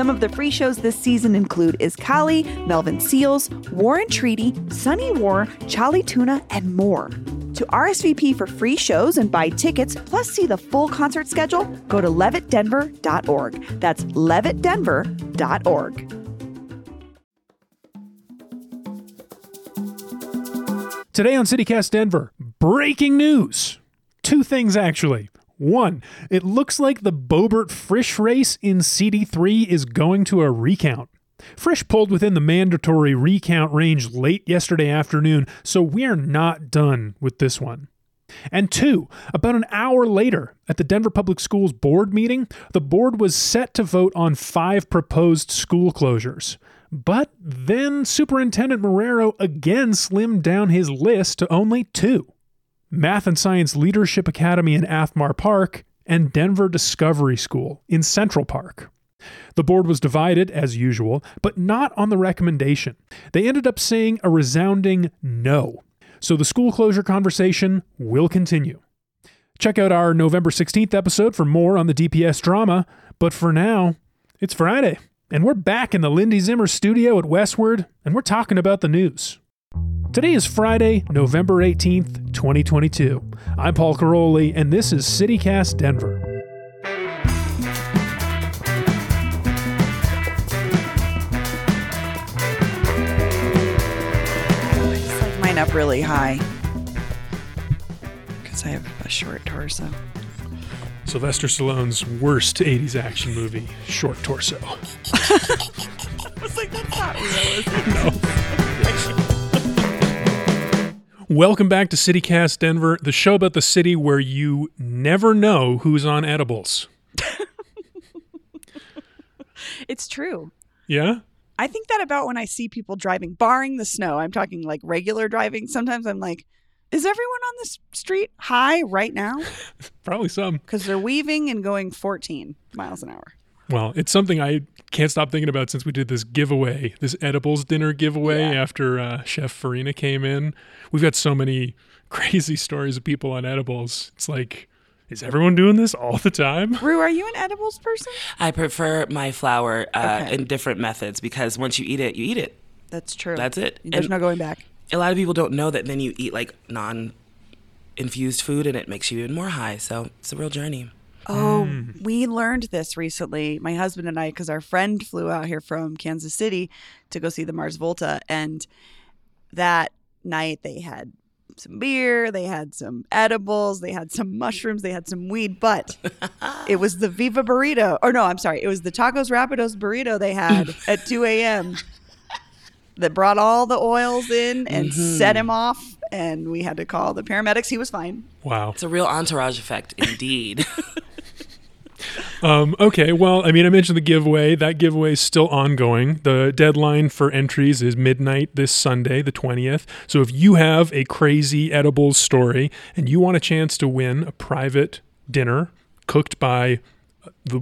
Some of the free shows this season include Is Kali, Melvin Seals, Warren Treaty, Sunny War, Charlie Tuna, and more. To RSVP for free shows and buy tickets, plus see the full concert schedule, go to levittdenver.org. That's levittdenver.org. Today on CityCast Denver, breaking news. Two things, actually. One, it looks like the Boebert Frisch race in CD3 is going to a recount. Frisch pulled within the mandatory recount range late yesterday afternoon, so we're not done with this one. And two, about an hour later, at the Denver Public Schools board meeting, the board was set to vote on five proposed school closures. But then Superintendent Marrero again slimmed down his list to only two Math and Science Leadership Academy in Athmar Park and Denver Discovery School in Central Park. The board was divided, as usual, but not on the recommendation. They ended up saying a resounding no. So the school closure conversation will continue. Check out our November 16th episode for more on the DPS drama, but for now, it's Friday. And we're back in the Lindy Zimmer studio at Westword, and we're talking about the news. Today is Friday, November 18th, 2022. I'm Paul Karolyi, and this is CityCast Denver. I just mine up really high because I have a short torso. Sylvester Stallone's worst 80s action movie, Short Torso. I was like, that's not realistic. Welcome back to CityCast Denver, the show about the city where you never know who's on edibles. It's true. Yeah? I think that about when I see people driving, barring the snow. I'm talking like regular driving. Sometimes I'm like, is everyone on this street high right now? Probably some. Because they're weaving and going 14 miles an hour. Well, it's something I can't stop thinking about since we did this giveaway, this edibles dinner giveaway Yeah. after uh, Chef Farina came in. We've got so many crazy stories of people on edibles. It's like, is everyone doing this all the time? Ru, are you an edibles person? I prefer my flour uh, Okay. in different methods because once you eat it, you eat it. That's true. That's it. There's And- no going back. A lot of people don't know that then you eat like non infused food and it makes you even more high. So it's a real journey. Oh, mm. we learned this recently, my husband and I, because our friend flew out here from Kansas City to go see the Mars Volta. And that night they had some beer, they had some edibles, they had some mushrooms, they had some weed, but it was the Viva burrito. Or no, I'm sorry, it was the Tacos Rapidos burrito they had at 2 a.m. that brought all the oils in and set mm-hmm. him off. And we had to call the paramedics. He was fine. Wow. It's a real entourage effect indeed. Um, okay, well, I mean, I mentioned the giveaway. That giveaway is still ongoing. The deadline for entries is midnight this Sunday, the 20th. So if you have a crazy edibles story and you want a chance to win a private dinner cooked by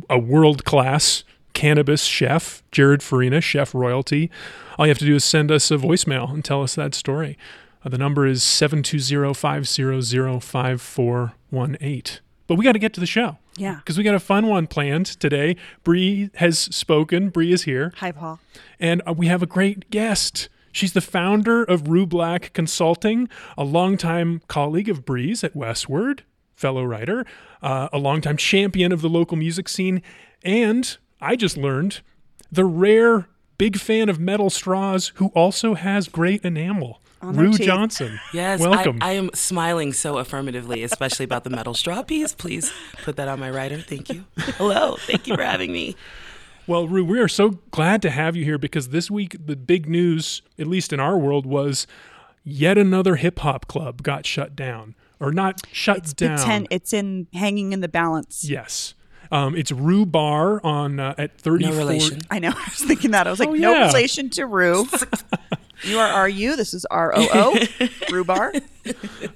a world class cannabis chef, Jared Farina, chef royalty, all you have to do is send us a voicemail and tell us that story. Uh, the number is 720 500 5418. But we got to get to the show Yeah. because we got a fun one planned today. Bree has spoken. Bree is here, Hi, Paul. and uh, we have a great guest. She's the founder of Rue Black Consulting, a longtime colleague of Bree's at Westword, fellow writer, uh, a longtime champion of the local music scene, and I just learned the rare big fan of metal straws who also has great enamel. Their Ru teeth. Johnson. yes, welcome. I, I am smiling so affirmatively, especially about the metal straw piece. Please put that on my writer. Thank you. Hello. Thank you for having me. Well, Ru, we are so glad to have you here because this week the big news, at least in our world, was yet another hip hop club got shut down, or not shut It's down. the ten. It's in hanging in the balance. Yes, um, it's Roo-Bar on uh, at thirty. No relation. I know. I was thinking that. I was like, Oh, no relation to Ru. You are RU. This is R O O. Roo-Bar.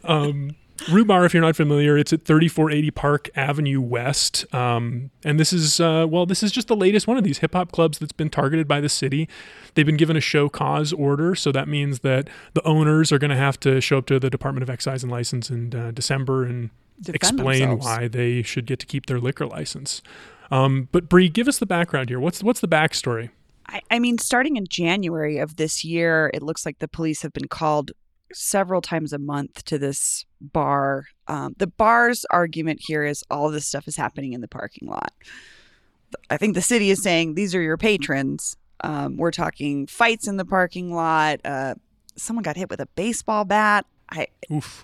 Um, Roo-Bar, if you're not familiar, it's at 3480 Park Avenue West. Um, and this is, uh, well, this is just the latest one of these hip hop clubs that's been targeted by the city. They've been given a show cause order. So that means that the owners are going to have to show up to the Department of Excise and License in uh, December and Defend explain themselves. why they should get to keep their liquor license. Um, but Bree, give us the background here. What's what's the backstory? I, I mean, starting in January of this year, it looks like the police have been called several times a month to this bar. Um, the bar's argument here is all this stuff is happening in the parking lot. I think the city is saying these are your patrons. Um, we're talking fights in the parking lot. Uh, someone got hit with a baseball bat. I,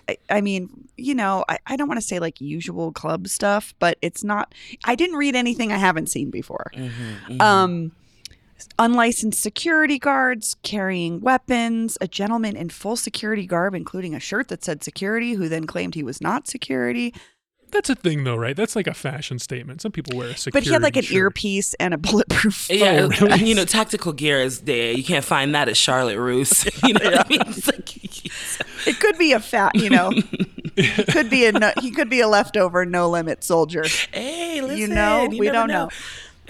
I, I mean, you know, I, I don't want to say like usual club stuff, but it's not. I didn't read anything I haven't seen before. Mhm, mhm. Um, unlicensed security guards carrying weapons, a gentleman in full security garb, including a shirt that said security, who then claimed he was not security. That's a thing, though, right? That's like a fashion statement. Some people wear a security But he had like an shirt. earpiece and a bulletproof. Yeah, really? you know, tactical gear is there. You can't find that at Charlotte Roos. You know what I mean? It's like, It could be a fat, you know. he could be a no, he could be a leftover no limit soldier. hey, listen, you know, you we don't know.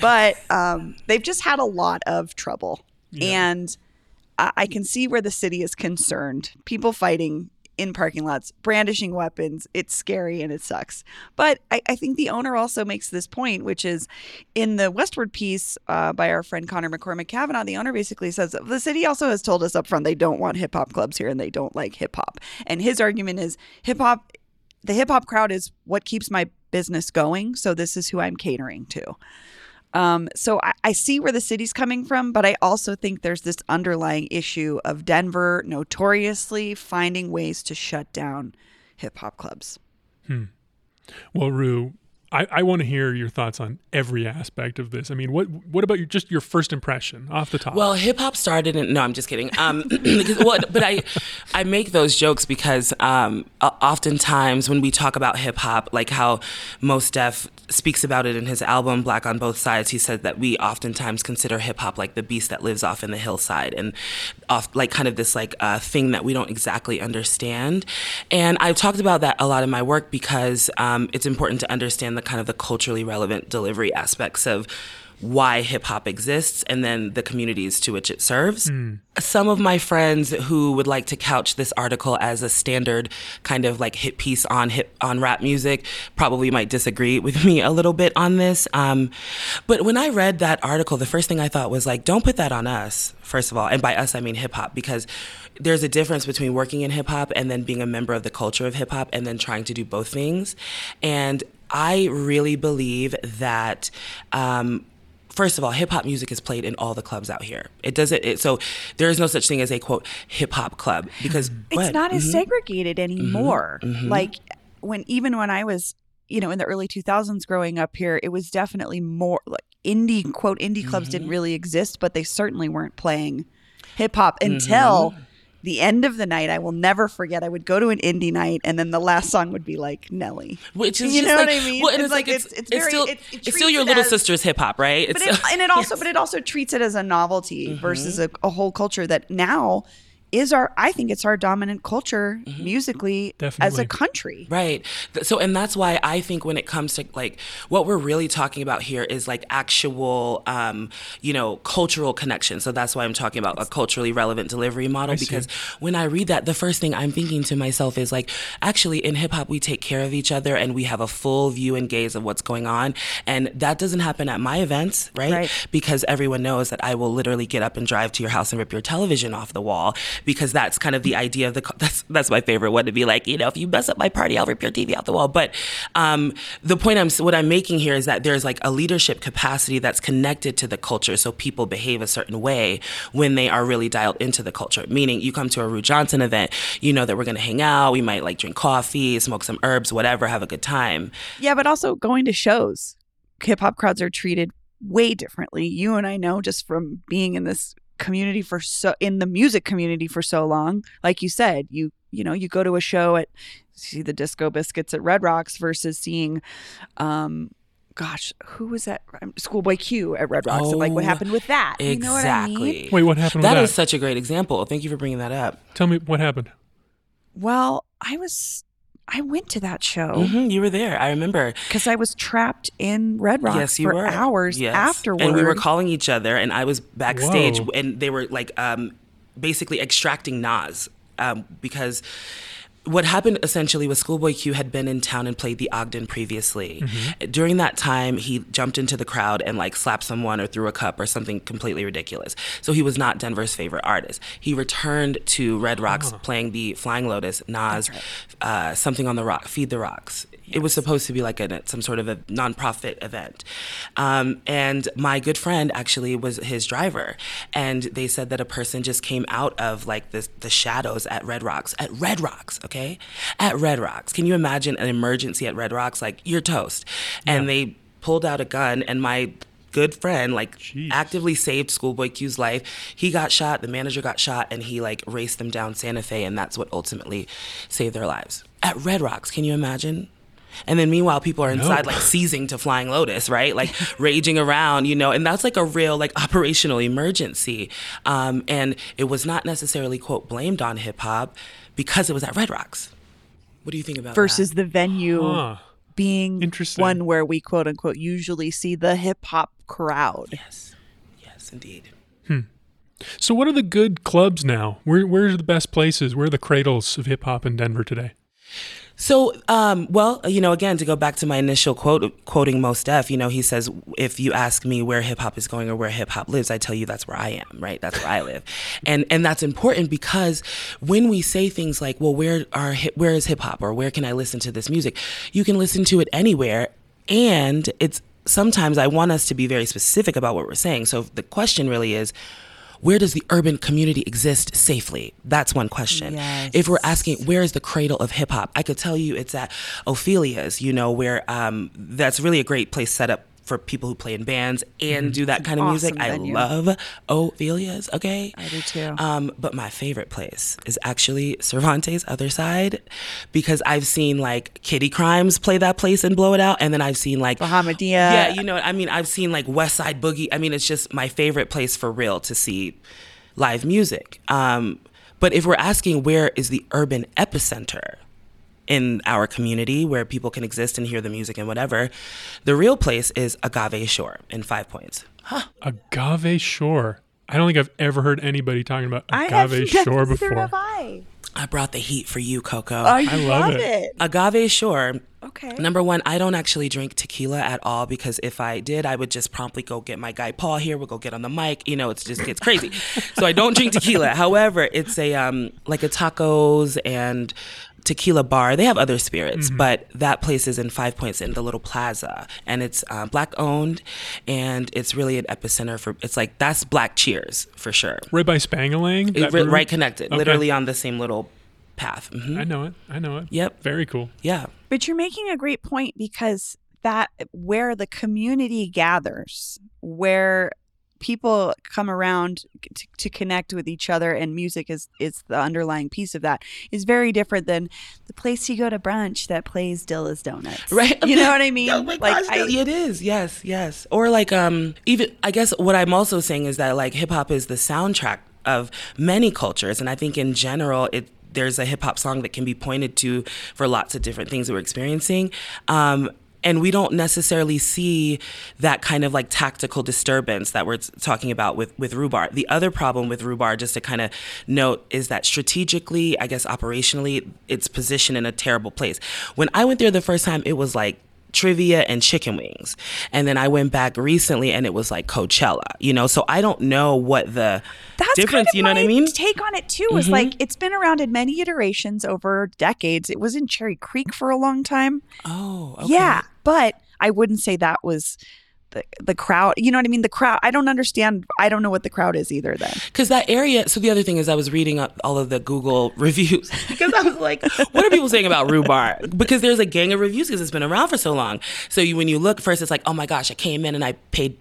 But um, they've just had a lot of trouble, and I-, I can see where the city is concerned. People fighting in parking lots, brandishing weapons. It's scary and it sucks. But I, I think the owner also makes this point, which is in the Westword piece uh, by our friend Connor McCormick Kavanaugh. The owner basically says the city also has told us up front they don't want hip hop clubs here and they don't like hip hop. And his argument is hip hop the hip hop crowd is what keeps my business going. So this is who I'm catering to. Um, so I, I see where the city's coming from, but I also think there's this underlying issue of Denver notoriously finding ways to shut down hip hop clubs. Hmm. Well, Ru, I, I want to hear your thoughts on every aspect of this. I mean, what what about your just your first impression off the top? Well, hip hop started in no, I'm just kidding. Um, well, but I, I make those jokes because um, oftentimes when we talk about hip hop, like how Mos Def speaks about it in his album Black on Both Sides, he said that we oftentimes consider hip hop like the beast that lives off in the hillside, and off like kind of this like uh, thing that we don't exactly understand. And I've talked about that a lot in my work because um, it's important to understand the kind of the culturally relevant delivery aspects of why hip hop exists and then the communities to which it serves. Some of my friends who would like to couch this article as a standard kind of like hit piece on hip on rap music probably might disagree with me a little bit on this. Um, but when I read that article, the first thing I thought was like, don't put that on us, first of all. And by us, I mean hip hop, because there's a difference between working in hip hop and then being a member of the culture of hip hop and then trying to do both things. And I really believe that. Um, First of all, hip hop music is played in all the clubs out here. It doesn't. It, so there is no such thing as a quote hip hop club because It's not as Mhm. segregated anymore. Like when even when I was, you know, in the early 2000s growing up here, it was definitely more like indie quote indie clubs didn't really exist, but they certainly weren't playing hip hop until the end of the night. I will never forget. I would go to an indie night, and then the last song would be like Nelly. Which is You just know like, what I mean? Well, It's it's, like, it's, it's- it's very- still it- it it's still your it little as- sister's hip hop, right? But it, and it also, but it also treats it as a novelty mm-hmm. versus a, a whole culture that now is our. I think it's our dominant culture musically as a country. Right. So, and that's why I think when it comes to like what we're really talking about here is like actual, um, you know, cultural connection. So that's why I'm talking about a culturally relevant delivery model see. because when I read that, the first thing I'm thinking to myself is like, actually, in hip hop, we take care of each other and we have a full view and gaze of what's going on. And that doesn't happen at my events, right? Right. Because everyone knows that I will literally get up and drive to your house and rip your television off the wall because that's kind of the idea of the that's that's my favorite one to be like you know if you mess up my party I'll rip your TV out the wall but um, the point I'm what I'm making here is that there's like a leadership capacity that's connected to the culture so people behave a certain way when they are really dialed into the culture meaning you come to a Ru Johnson event you know that we're gonna hang out we might like drink coffee smoke some herbs whatever have a good time Yeah, but also going to shows. Hip hop crowds are treated way differently. You and I know just from being in this community for so in the music community for so long. Like you said, you you know, you go to a show at see the Disco Biscuits at Red Rocks versus seeing um gosh, who was that? Um, Schoolboy Q at Red Rocks. and like what Oh, happened with that? You know what I mean? Exactly. Wait, what happened with That that? is such a great example. Thank you for bringing that up. Tell me what happened. Well, I was. I went to that show hmm you were there. I remember. because I was trapped in Red Rocks yes, you for were. hours Yes. afterward. and we were calling each other, and I was backstage, Whoa. and they were like um, basically extracting Nas um, because. What happened essentially was Schoolboy Q had been in town and played the Ogden previously. Mm-hmm. During that time, he jumped into the crowd and like slapped someone or threw a cup or something completely ridiculous. So he was not Denver's favorite artist. He returned to Red Rocks playing the Flying Lotus, Nas, uh, something on the rock, Feed the Rocks. It was supposed to be like a, some sort of a nonprofit event. Um, and my good friend actually was his driver. And they said that a person just came out of like the, the shadows at Red Rocks, at Red Rocks, okay? At Red Rocks. Can you imagine an emergency at Red Rocks? Like, you're toast. And they pulled out a gun, and my good friend like Jeez. actively saved schoolboy q's life he got shot the manager got shot and he like raced them down santa fe and that's what ultimately saved their lives at red rocks can you imagine and then meanwhile, people are inside like seizing to Flying Lotus, right? Like raging around, you know, and that's like a real like operational emergency. Um, and it was not necessarily quote blamed on hip hop because it was at Red Rocks. What do you think about that? versus that? the venue Huh. being Interesting. one where we quote unquote usually see the hip hop crowd. Yes, yes, indeed. Hmm. So, what are the good clubs now? Where Where's the best places? Where are the cradles of hip hop in Denver today? So, um, well, you know, again, to go back to my initial quote, quoting Mos Def, you know, he says, if you ask me where hip hop is going or where hip hop lives, I tell you that's where I am, right? That's where I live. And, and that's important because when we say things like, well, where are, where is hip hop or where can I listen to this music? You can listen to it anywhere. And it's sometimes I want us to be very specific about what we're saying. So the question really is, where does the urban community exist safely? That's one question. Yes. If we're asking where is the cradle of hip hop, I could tell you it's at Ophelia's, you know, where um, that's really a great place set up for people who play in bands and do that kind of music. awesome I love Ophelia's, okay? I do too. Um, but my favorite place is actually Cervantes' other side because I've seen like Kitty Crimes play that place and blow it out. And then I've seen like Bahamadia. Yeah, you know, I mean, I've seen like West Side Boogie. I mean, it's just my favorite place for real to see live music. Um, but if we're asking where is the urban epicenter in our community where people can exist and hear the music and whatever, the real place is Agave Shore in Five Points. Huh. Agave Shore. I don't think I've ever heard anybody talking about I have Agave neither Shore have before. I. I brought the heat for you, Coco. I, I love love it. it. Agave Shore. Okay. Number one, I don't actually drink tequila at all because if I did, I would just promptly go get my guy Paul here. We'll go get on the mic. You know, it just gets crazy. so I don't drink tequila. However, it's a um like a tacos and tequila bar. They have other spirits, but that place is in Five Points in the little plaza, and it's uh, black owned, and it's really an epicenter for. It's like that's Black Cheers for sure. Right by Spangalang? It- that right, connected, Okay. literally on the same little path. hmm I know it. I know it. Yep. Very cool. Yeah. But you're making a great point because that where the community gathers, where people come around to, to connect with each other and music is is the underlying piece of that is very different than the place you go to brunch that plays Dilla's Donuts. right You know what I mean? oh my like gosh, I, it is yes yes or like um even i guess what i'm also saying is that like hip-hop is the soundtrack of many cultures and i think in general it there's a hip-hop song that can be pointed to for lots of different things that we're experiencing um and we don't necessarily see that kind of like tactical disturbance that we're talking about with with Roo-Bar. The other problem with Roo-Bar, just to kind of note, is that strategically, I guess operationally, it's positioned in a terrible place. When I went there the first time, it was like trivia and chicken wings. And then I went back recently and it was like Coachella, you know? So I don't know what the that's difference, kind of you know what I mean? Take on it too is Mhm. like it's been around in many iterations over decades. It was in Cherry Creek for a long time. Oh, okay. Yeah, but I wouldn't say that was the the crowd. You know what I mean? The crowd. I don't understand. I don't know what the crowd is either. Then Because that area, so the other thing is I was reading up all of the Google reviews because I was like, what are people saying about rhubarb? Because there's a gang of reviews because it's been around for so long. So you, when you look first, it's like, oh my gosh, I came in and I paid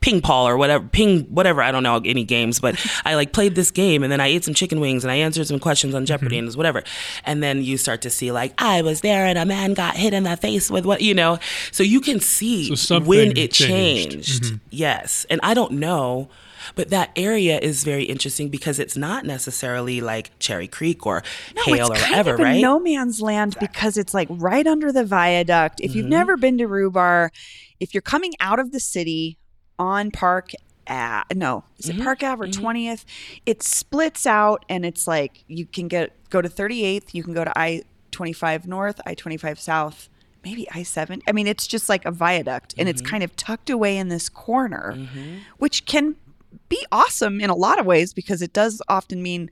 ping pong or whatever, ping whatever. I don't know any games, but I like played this game and then I ate some chicken wings and I answered some questions on Jeopardy mm-hmm. and it was whatever. And then you start to see like I was there and a man got hit in the face with what you know. So you can see So when it changed. changed. Mm-hmm. Yes, and I don't know. But that area is very interesting because it's not necessarily like Cherry Creek or No, Hale it's or kind whatever, of a right? no man's land because it's like right under the viaduct. If you've mm-hmm. never been to Roo-Bar, if you're coming out of the city on Park Ave, no, is it mm-hmm. Park Ave or mm-hmm. 20th? It splits out and it's like you can get go to 38th, you can go to I 25 North, I 25 South, maybe I 7. I mean, it's just like a viaduct and it's mm-hmm. kind of tucked away in this corner, which can be awesome in a lot of ways because it does often mean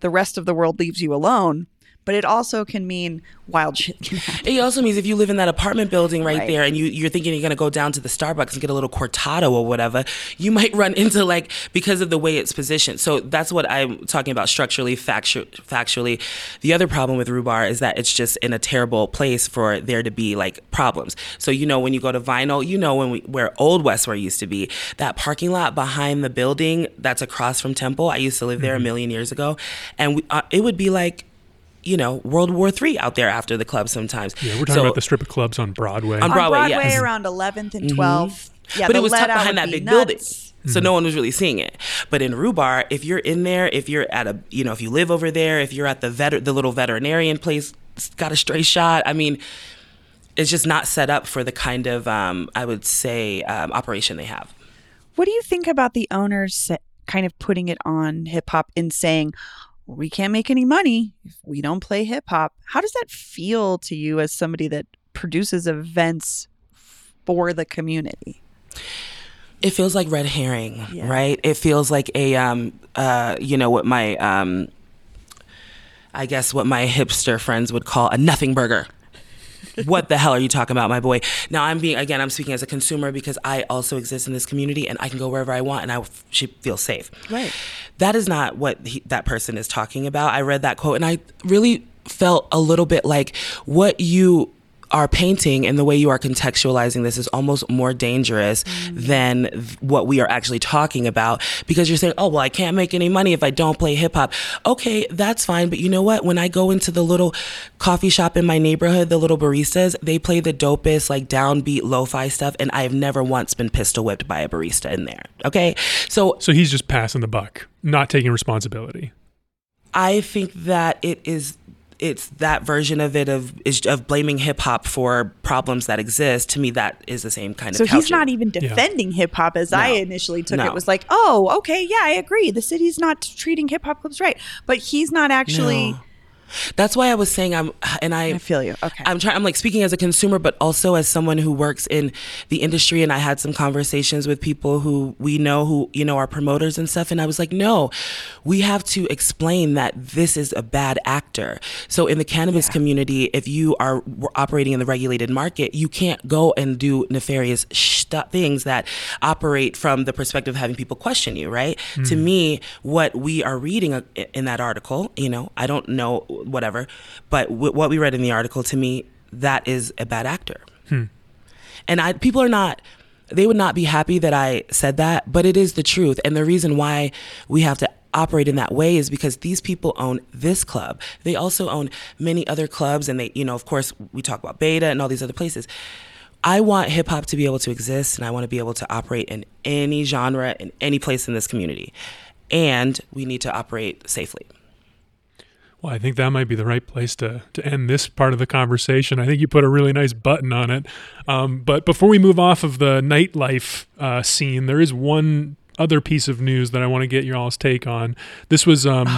the rest of the world leaves you alone, but it also can mean wild shit can happen. It also means if you live in that apartment building right, Right. there and you, you're thinking you're going to go down to the Starbucks and get a little cortado or whatever, you might run into like, because of the way it's positioned. So that's what I'm talking about structurally, factu- factually. The other problem with Roo-Bar is that it's just in a terrible place for there to be like problems. So, you know, when you go to Vinyl, you know, when we, where Old Westword used to be, that parking lot behind the building that's across from Temple, I used to live there a million years ago. And we, uh, it would be like, you know, World War Three out there after the club sometimes. Yeah, we're talking So- about the strip of clubs on Broadway. On On Broadway, Broadway, yes. around 11th and 12th. Yeah, but it was let tucked behind that be big building. nuts. So no one was really seeing it. But in Roo-Bar, if you're in there, if you're at a, you know, if you live over there, if you're at the vet, the little veterinarian place, got a stray shot. I mean, it's just not set up for the kind of, um, I would say, um, operation they have. What do you think about the owners kind of putting it on hip hop and saying, we can't make any money if we don't play hip hop? How does that feel to you as somebody that produces events for the community? It feels like red herring, Yeah. right? It feels like a, um, uh, you know, what my, um, I guess what my hipster friends would call a nothing burger. What the hell are you talking about, my boy? Now I'm being again, I'm speaking as a consumer because I also exist in this community and I can go wherever I want and I should feel safe. Right. That is not what he, that person is talking about. I read that quote and I really felt a little bit like what you are painting and the way you are contextualizing this is almost more dangerous mm. than th- what we are actually talking about because you're saying, oh, well, I can't make any money if I don't play hip hop. Okay, that's fine. But you know what? When I go into the little coffee shop in my neighborhood, the little baristas, they play the dopest, like downbeat lo fi stuff. And I have never once been pistol whipped by a barista in there. Okay. So so he's just passing the buck, not taking responsibility. I think that it is it's that version of it of is of blaming hip hop for problems that exist. To me, that is the same kind So of. So he's not even defending hip hop as I initially took No. it. Was like, oh, okay, yeah, I agree. The city's not treating hip hop clubs right, but he's not actually. No. That's why I was saying I'm, and I, I feel you. Okay. I'm trying. I'm like speaking as a consumer, but also as someone who works in the industry. And I had some conversations with people who we know who you know are promoters and stuff. And I was like, no, we have to explain that this is a bad actor. So in the cannabis community, if you are operating in the regulated market, you can't go and do nefarious sh- things that operate from the perspective of having people question you. Right? To me, what we are reading uh, in that article, you know, I don't know whatever, but w- what we read in the article to me, that is a bad actor. Hmm. And I people are not they would not be happy that I said that, but it is the truth. And the reason why we have to operate in that way is because these people own this club. They also own many other clubs and they, you know, of course, we talk about Beta and all these other places. I want hip hop to be able to exist and I want to be able to operate in any genre in any place in this community. And we need to operate safely. Well, I think that might be the right place to, to end this part of the conversation. I think you put a really nice button on it. Um, but before we move off of the nightlife uh, scene, there is one other piece of news that I want to get your all's take on. This was um,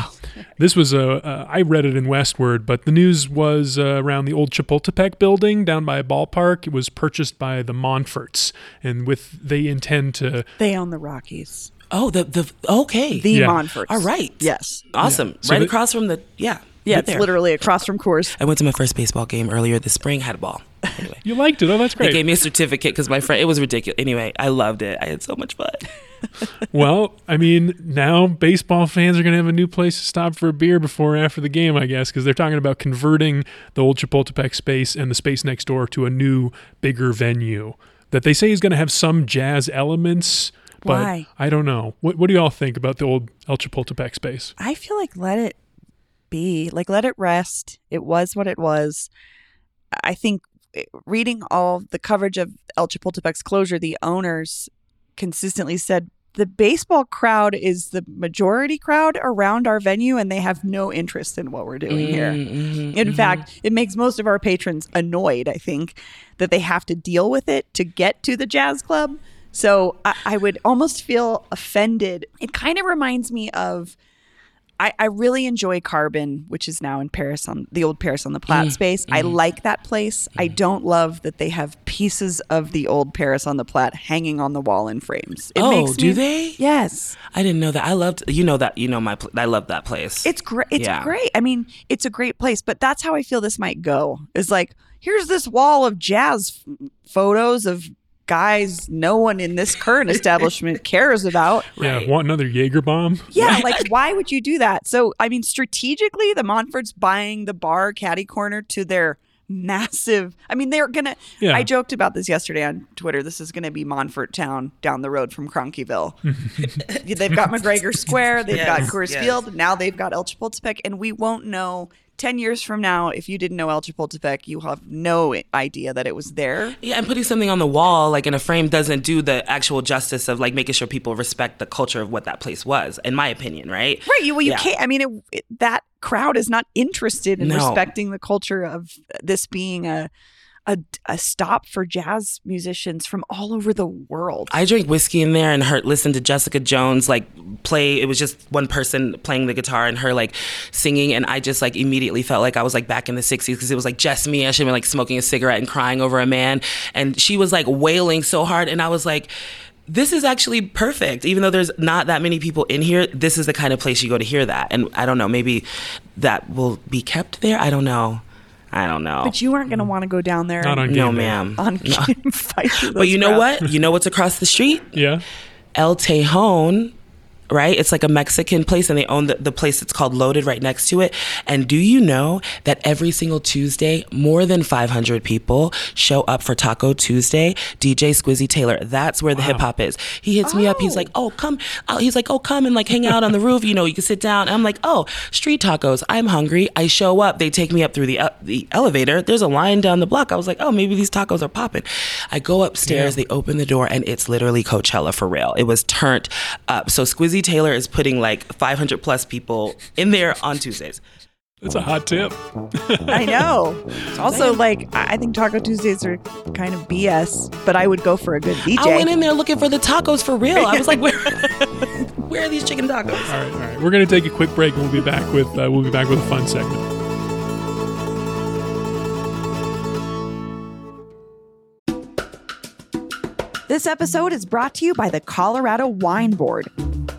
this was a uh, I read it in Westword, but the news was uh, around the old Chapultepec building down by a ballpark. It was purchased by the Monforts, and with they intend to they own the Rockies. Oh, the the okay. The Yeah. Monforts. All right. Yes. Awesome. So right the- across from the yeah. Yeah, it's there. literally across from Coors. I went to my first baseball game earlier this spring. Had a ball. Anyway, you liked it. Oh, that's great. they gave me a certificate because my friend. It was ridiculous. Anyway, I loved it. I had so much fun. Well, I mean, now baseball fans are going to have a new place to stop for a beer before and after the game, I guess, because they're talking about converting the old Chapultepec space and the space next door to a new, bigger venue that they say is going to have some jazz elements, but Why? I don't know. What, what do y'all think about the old El Chapultepec space? I feel like let it be. Like let it rest. It was what it was. I think eh, reading all the coverage of El Chapultepec's closure, the owners consistently said the baseball crowd is the majority crowd around our venue and they have no interest in what we're doing here. Mhm, In mhm. fact, it makes most of our patrons annoyed, I think, that they have to deal with it to get to the jazz club. So I, I would almost feel offended. It kind of reminds me of. I, I really enjoy Carbon, which is now in Paris on the old Paris on the Platte Mm, space. I like that place. I don't love that they have pieces of the old Paris on the Platte hanging on the wall in frames. It oh, makes do me- they? Yes. I didn't know that. I loved. You know that. You know my. pl- I love that place. It's great. It's Yeah. great. I mean, it's a great place, but that's how I feel this might go. Is like, here's this wall of jazz f- photos of guys no one in this current establishment cares about. Right. Yeah, want another Jaeger bomb? Yeah, like why would you do that? So, I mean, strategically, the Monfort's buying the bar caddy corner to their massive. I mean, they're gonna. Yeah. I joked about this yesterday on Twitter. This is gonna be Monfort Town down the road from Kroenkeville. they've got McGregor Square. They've got Coors yes. Field. Now they've got El Chapultepec, and we won't know. 10 years from now, if you didn't know El Chapultepec, you have no idea that it was there. Yeah, and putting something on the wall, like in a frame, doesn't do the actual justice of like making sure people respect the culture of what that place was, in my opinion, right? Right. You, well, you Yeah. can't. I mean, it, it, that crowd is not interested in No. respecting the culture of this being a, a a stop for jazz musicians from all over the world. I drank whiskey in there and heard listen to Jessica Jones like play. It was just one person playing the guitar and her like singing, and I just like immediately felt like I was like back in the '60s because it was like just me. I should have been like smoking a cigarette and crying over a man, and she was like wailing so hard, and I was like. This is actually perfect. Even though there's not that many people in here, this is the kind of place you go to hear that. And I don't know, maybe that will be kept there. I don't know. I don't know. but you aren't going to want to go down there Not on and no, ma'am. on fight through But you know crowds. what? You know what's across the street? Yeah. El Tejon, right? It's like a Mexican place, and they own the, the place that's called Loaded right next to it. And do you know that every single Tuesday, more than 500 people show up for Taco Tuesday? DJ Squizzy Taylor, that's where the hip hop is. He hits me up. He's Oh. like, "Oh, come!" uh, He's like, "Oh, come and like hang out on the roof. You know, you can sit down." And I'm like, "Oh, street tacos. I'm hungry." I show up. They take me up through the uh, the elevator. There's a line down the block. I was like, "Oh, maybe these tacos are popping." I go upstairs. They open the door, and it's literally Coachella for real. It was turned up. So Squizzy Taylor is putting like 500 plus people in there on Tuesdays. It's a hot tip. I know. It's also like I I think Taco Tuesdays are kind of BS, but I would go for a good DJ. I went in there looking for the tacos for real. I was like, "Where, where are these chicken tacos?" All right, all right. We're gonna take a quick break. and We'll be back with uh, we'll be back with a fun segment. This episode is brought to you by the Colorado Wine Board.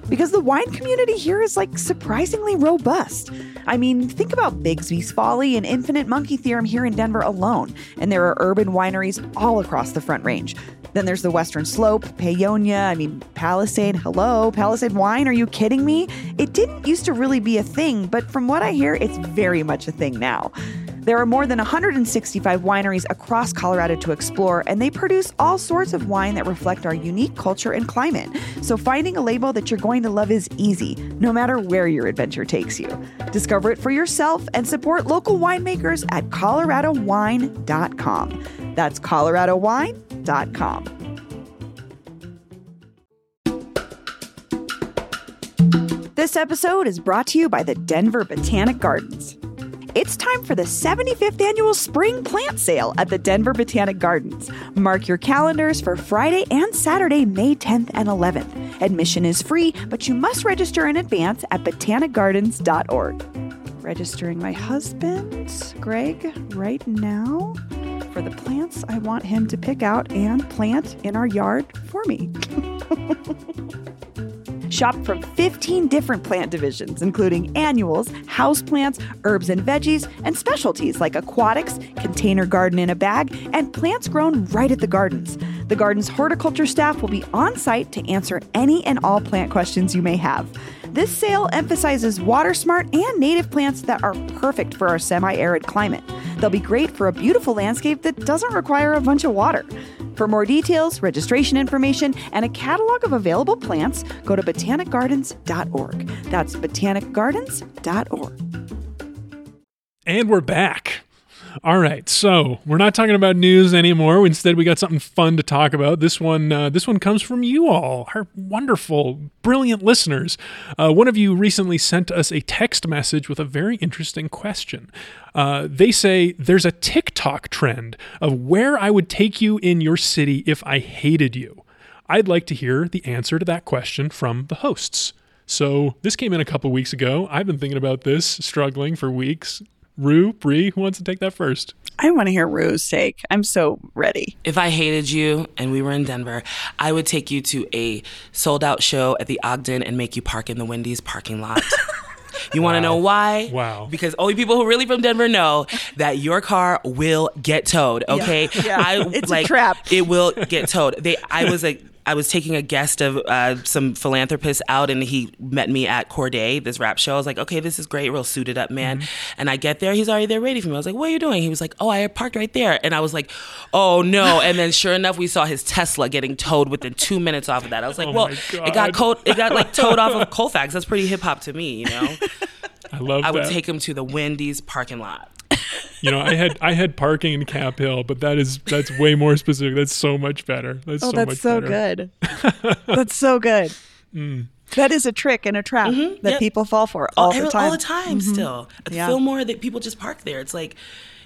Because the wine community here is like surprisingly robust. I mean, think about Bigsby's Folly and Infinite Monkey Theorem here in Denver alone, and there are urban wineries all across the Front Range. Then there's the Western Slope, Paonia, I mean, Palisade. Hello, Palisade wine, are you kidding me? It didn't used to really be a thing, but from what I hear, it's very much a thing now. There are more than 165 wineries across Colorado to explore, and they produce all sorts of wine that reflect our unique culture and climate. So finding a label that you're going to love is easy, no matter where your adventure takes you. Discover it for yourself and support local winemakers at coloradowine.com. That's coloradowine.com. This episode is brought to you by the Denver Botanic Gardens. It's time for the 75th annual spring plant sale at the Denver Botanic Gardens. Mark your calendars for Friday and Saturday, May 10th and 11th. Admission is free, but you must register in advance at botanicgardens.org. Registering my husband, Greg, right now for the plants I want him to pick out and plant in our yard for me. Shop from 15 different plant divisions, including annuals, houseplants, herbs and veggies, and specialties like aquatics, container garden in a bag, and plants grown right at the gardens. The garden's horticulture staff will be on site to answer any and all plant questions you may have. This sale emphasizes water smart and native plants that are perfect for our semi arid climate. They'll be great for a beautiful landscape that doesn't require a bunch of water. For more details, registration information, and a catalog of available plants, go to botanicgardens.org. That's botanicgardens.org. And we're back. All right, so we're not talking about news anymore. Instead, we got something fun to talk about. This one, uh, this one comes from you all, our wonderful, brilliant listeners. Uh, one of you recently sent us a text message with a very interesting question. Uh, they say there's a TikTok trend of where I would take you in your city if I hated you. I'd like to hear the answer to that question from the hosts. So this came in a couple weeks ago. I've been thinking about this, struggling for weeks. Ru, Bree, who wants to take that first? I want to hear Ru's take. I'm so ready. If I hated you and we were in Denver, I would take you to a sold out show at the Ogden and make you park in the Wendy's parking lot. You want to know why? Wow. Because only people who are really from Denver know that your car will get towed. Okay. Yeah. I, It's a trap. It will get towed. They. I was like. I was taking a guest of uh, some philanthropist out, and he met me at Corday, this rap show. I was like, okay, this is great, real suited up man. Mm-hmm. And I get there, he's already there waiting for me. I was like, what are you doing? He was like, oh, I parked right there. And I was like, oh no. And then sure enough, we saw his Tesla getting towed within two minutes off of that. I was like, Oh well, it got co- it got like towed off of Colfax. That's pretty hip hop to me, you know. I love I would that. take him to the Wendy's parking lot. You know, I had I had parking in Cap Hill, but that is that's way more specific. That's so much better. That's Oh, so that's much so better. good. that's so good. That is a trick and a trap that Mm-hmm. Yep. people fall for all every- the time. All the time, still. At Yeah. Fillmore, that people just park there. It's like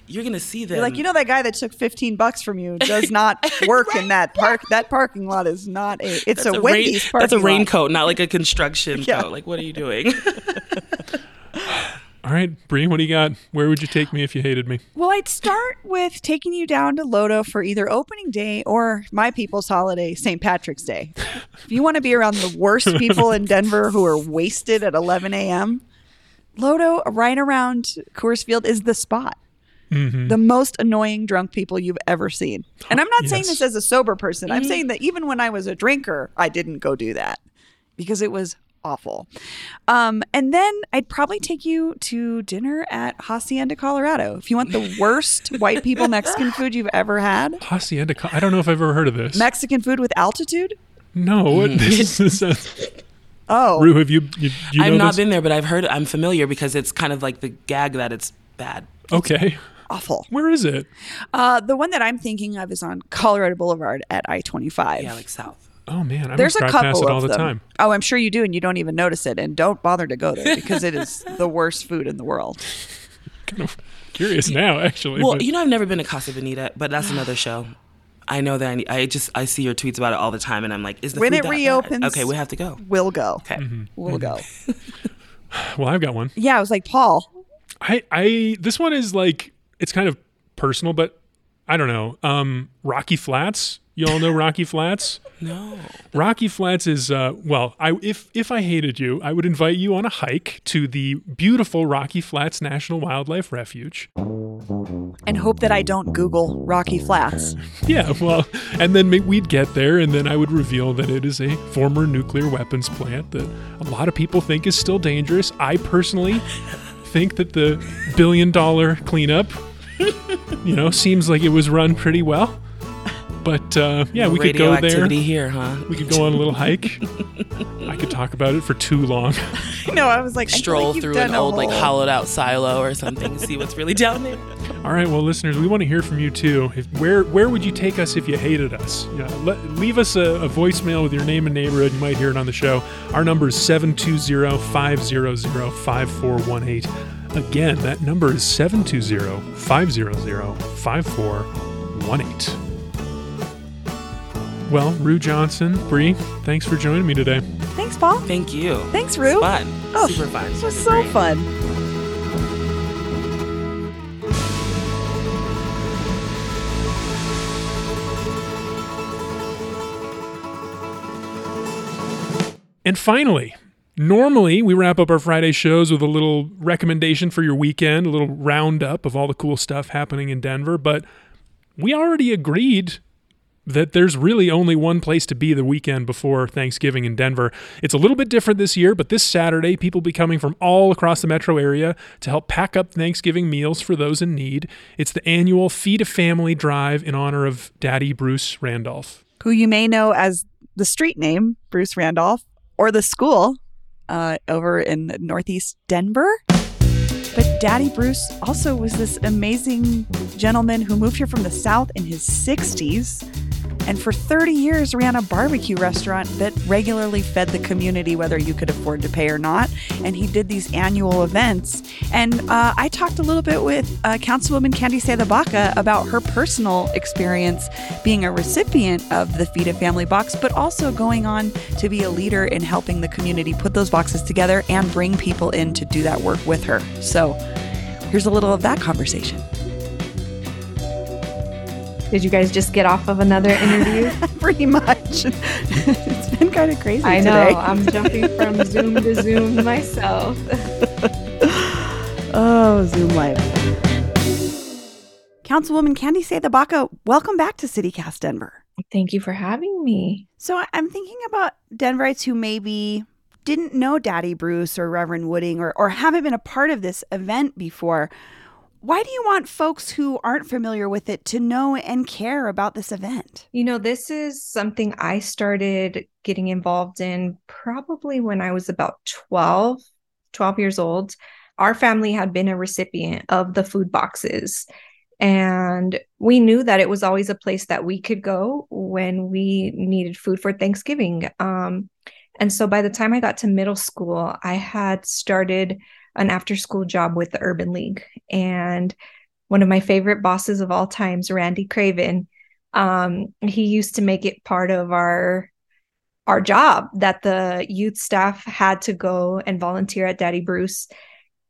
you're gonna see them. You're like, you know, that guy that took 15 bucks from you does not work in that park. That parking lot is not a. It's that's a, rain- Wendy's parking That's a lot. raincoat, not like a construction Yeah. coat. Like, what are you doing? All right, Bree, what do you got? Where would you take me if you hated me? Well, I'd start with taking you down to Lodo for either opening day or my people's holiday, St. Patrick's Day. if you want to be around the worst people in Denver who are wasted at 11 a.m., Lodo, right around Coors Field, is the spot. Mm-hmm. The most annoying drunk people you've ever seen. And I'm not saying this as a sober person. I'm mm-hmm. saying that even when I was a drinker, I didn't go do that because it was awful. Um, and then I'd probably take you to dinner at Hacienda, Colorado. If you want the worst white people Mexican food you've ever had, Hacienda. I don't know if I've ever heard of this. Mexican food with altitude. no, what this is. Uh, Oh, Ru, have you? you, you I've know not this? been there, but I've heard. I'm familiar because it's kind of like the gag that it's bad. Okay, awful. where is it? Uh, the one that I'm thinking of is on Colorado Boulevard at I-25. Yeah, like south. Oh man, I There's must a couple past it all of the them. time. Oh, I'm sure you do, and you don't even notice it. And don't bother to go there because it is the worst food in the world. Kind of curious now, actually. Well, but- you know, I've never been to Casa Bonita, but that's another show. I know that I, need, I just I see your tweets about it all the time, and I'm like, is the When food it that bad? reopens- Okay, we have to go. We'll go. Okay. Mm-hmm. We'll go. well, I've got one. Yeah, I was like, Paul, I, I, this one is like it's kind of personal, but I don't know. Um, Rocky Flats. You all know Rocky Flats. No. Rocky Flats is uh, well. I if if I hated you, I would invite you on a hike to the beautiful Rocky Flats National Wildlife Refuge. and hope that I don't Google Rocky Flats. Yeah, well, and then we'd get there, and then I would reveal that it is a former nuclear weapons plant that a lot of people think is still dangerous. I personally think that the billion dollar cleanup, you know, seems like it was run pretty well. But uh, yeah, we could go there. Radioactivity here, huh? We could go on a little hike. I could talk about it for too long. no, I was like, Stroll like through an a old, like hollowed out silo or something, to see what's really down there. All right, well, listeners, we want to hear from you too. If, where where would you take us if you hated us? Yeah, let, leave us a, a voicemail with your name and neighborhood. You might hear it on the show. Our number is 720-500-5418. Again, that number is 720-500-5418. Well, Ru Johnson, Bree, thanks for joining me today. Thanks, Paul. Thank you. Thanks, Ru. Fun. Oh, Super fun. This was Super so great. fun. And finally, normally we wrap up our Friday shows with a little recommendation for your weekend, a little roundup of all the cool stuff happening in Denver, but we already agreed that there's really only one place to be the weekend before Thanksgiving in Denver. It's a little bit different this year, but this Saturday, people will be coming from all across the metro area to help pack up Thanksgiving meals for those in need. It's the annual Feed a Family drive in honor of Daddy Bruce Randolph. Who you may know as the street name, Bruce Randolph, or the school uh, over in Northeast Denver. But Daddy Bruce also was this amazing gentleman who moved here from the South in his 60s and for 30 years ran a barbecue restaurant that regularly fed the community, whether you could afford to pay or not. And he did these annual events. And uh, I talked a little bit with uh, Councilwoman Candi CdeBaca about her personal experience being a recipient of the Feed a Family box, but also going on to be a leader in helping the community put those boxes together and bring people in to do that work with her. So here's a little of that conversation. Did you guys just get off of another interview? Pretty much. it's been kind of crazy. I today. know. I'm jumping from Zoom to Zoom myself. oh, Zoom Live. Councilwoman Candi CdeBaca, welcome back to CityCast Denver. Thank you for having me. So I'm thinking about Denverites who maybe didn't know Daddy Bruce or Reverend Wooding or, or haven't been a part of this event before. Why do you want folks who aren't familiar with it to know and care about this event? You know, this is something I started getting involved in probably when I was about 12, 12 years old. Our family had been a recipient of the food boxes. And we knew that it was always a place that we could go when we needed food for Thanksgiving. Um, and so by the time I got to middle school, I had started an after school job with the Urban League. And one of my favorite bosses of all times, Randy Craven, um, he used to make it part of our our job that the youth staff had to go and volunteer at Daddy Bruce.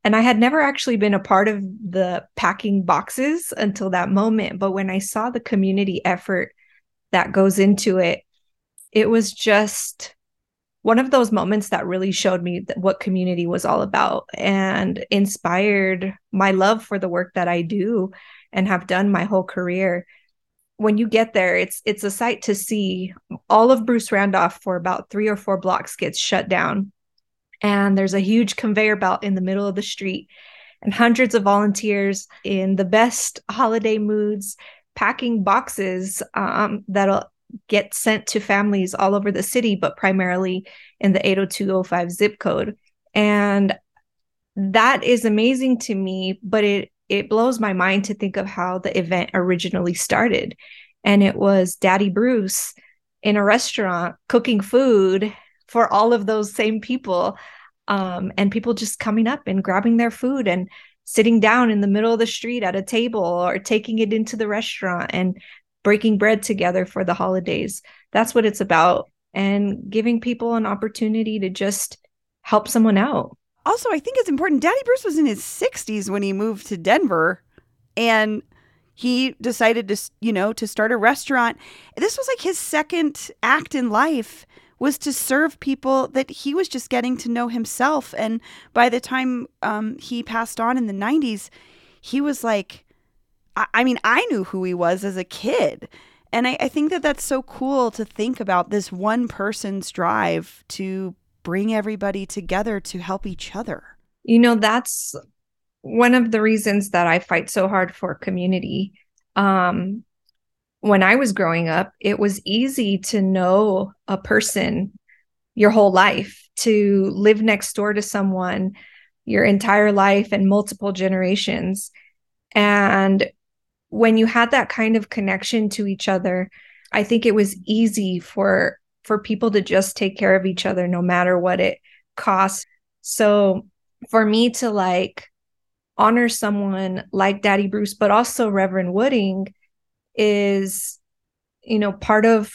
And I had never actually been a part of the packing boxes until that moment. But when I saw the community effort that goes into it, it was just one of those moments that really showed me what community was all about and inspired my love for the work that I do and have done my whole career. When you get there, it's it's a sight to see. All of Bruce Randolph for about 3 or 4 blocks gets shut down. And there's a huge conveyor belt in the middle of the street and hundreds of volunteers in the best holiday moods packing boxes um, that'll get sent to families all over the city, but primarily in the 80205 zip code. And that is amazing to me, but it it blows my mind to think of how the event originally started. And it was Daddy Bruce in a restaurant cooking food for all of those same people. Um, and people just coming up and grabbing their food and sitting down in the middle of the street at a table or taking it into the restaurant and breaking bread together for the holidays. That's what it's about. And giving people an opportunity to just help someone out. Also, I think it's important. Daddy Bruce was in his 60s when he moved to Denver and he decided to, you know, to start a restaurant. This was like his second act in life was to serve people that he was just getting to know himself. And by the time um, he passed on in the 90s, he was like, I, I mean, I knew who he was as a kid. And I, I think that that's so cool to think about this one person's drive to bring everybody together to help each other. You know, that's one of the reasons that I fight so hard for community. Um, when I was growing up, it was easy to know a person your whole life, to live next door to someone your entire life and multiple generations. And when you had that kind of connection to each other, I think it was easy for for people to just take care of each other no matter what it costs. So for me to like honor someone like Daddy Bruce, but also Reverend Wooding is, you know, part of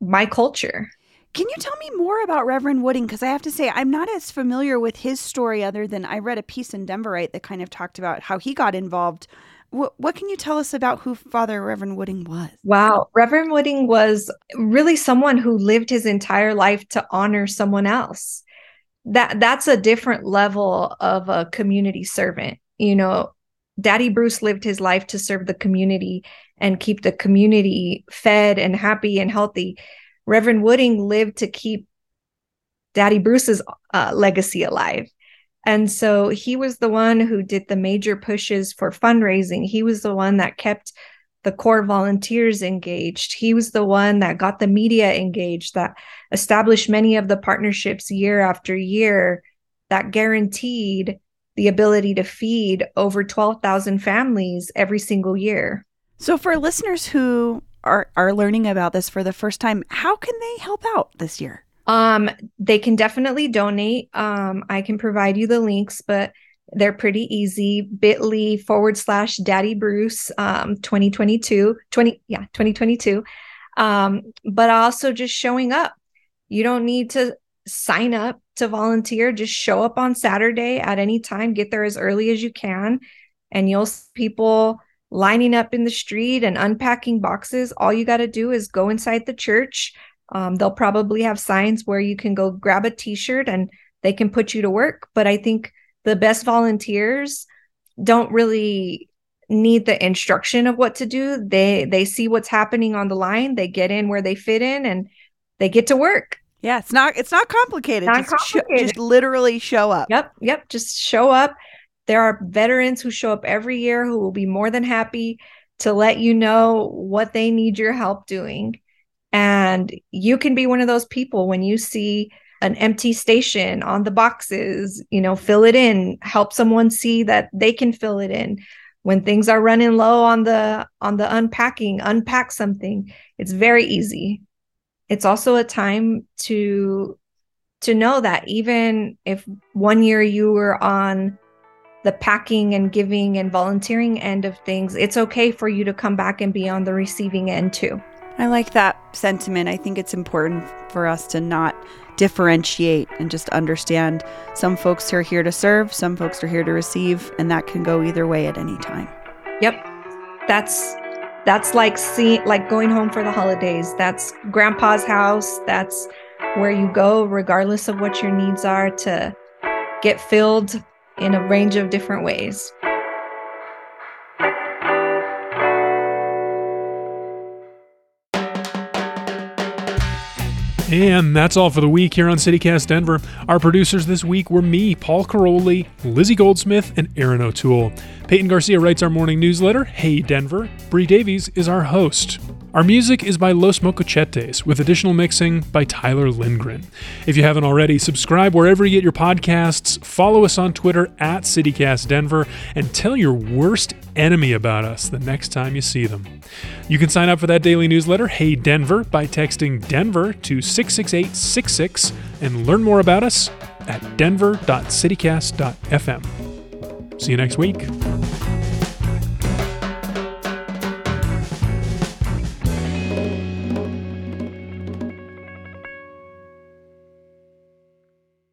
my culture. Can you tell me more about Reverend Wooding? Because I have to say, I'm not as familiar with his story other than I read a piece in Denverite that kind of talked about how he got involved what, what can you tell us about who Father Reverend Wooding was? Wow. Reverend Wooding was really someone who lived his entire life to honor someone else. That that's a different level of a community servant. You know, Daddy Bruce lived his life to serve the community and keep the community fed and happy and healthy. Reverend Wooding lived to keep Daddy Bruce's uh, legacy alive. And so he was the one who did the major pushes for fundraising. He was the one that kept the core volunteers engaged. He was the one that got the media engaged, that established many of the partnerships year after year that guaranteed the ability to feed over 12,000 families every single year. So, for listeners who are, are learning about this for the first time, how can they help out this year? Um, they can definitely donate. Um, I can provide you the links, but they're pretty easy. bit.ly forward slash daddy Bruce um 2022, 20, yeah, 2022. Um, but also just showing up. You don't need to sign up to volunteer. Just show up on Saturday at any time, get there as early as you can, and you'll see people lining up in the street and unpacking boxes. All you got to do is go inside the church. Um, they'll probably have signs where you can go grab a t shirt and they can put you to work. But I think the best volunteers don't really need the instruction of what to do. They they see what's happening on the line, they get in where they fit in and they get to work. Yeah, it's not it's not complicated. Not just, complicated. Sh- just literally show up. Yep, yep, just show up. There are veterans who show up every year who will be more than happy to let you know what they need your help doing. And you can be one of those people when you see an empty station on the boxes, you know, fill it in, help someone see that they can fill it in. When things are running low on the on the unpacking, unpack something. It's very easy. It's also a time to to know that even if one year you were on the packing and giving and volunteering end of things, it's okay for you to come back and be on the receiving end too. I like that sentiment. I think it's important for us to not differentiate and just understand some folks are here to serve, some folks are here to receive, and that can go either way at any time. Yep. That's that's like seeing like going home for the holidays. That's grandpa's house. That's where you go regardless of what your needs are to get filled in a range of different ways. And that's all for the week here on CityCast Denver. Our producers this week were me, Paul Karolyi, Lizzie Goldsmith, and Aaron O'Toole. Peyton Garcia writes our morning newsletter, Hey Denver. Bree Davies is our host. Our music is by Los Mocochetes, with additional mixing by Tyler Lindgren. If you haven't already, subscribe wherever you get your podcasts, follow us on Twitter at CityCastDenver, and tell your worst enemy about us the next time you see them. You can sign up for that daily newsletter, Hey Denver, by texting Denver to 66866 and learn more about us at denver.citycast.fm. See you next week.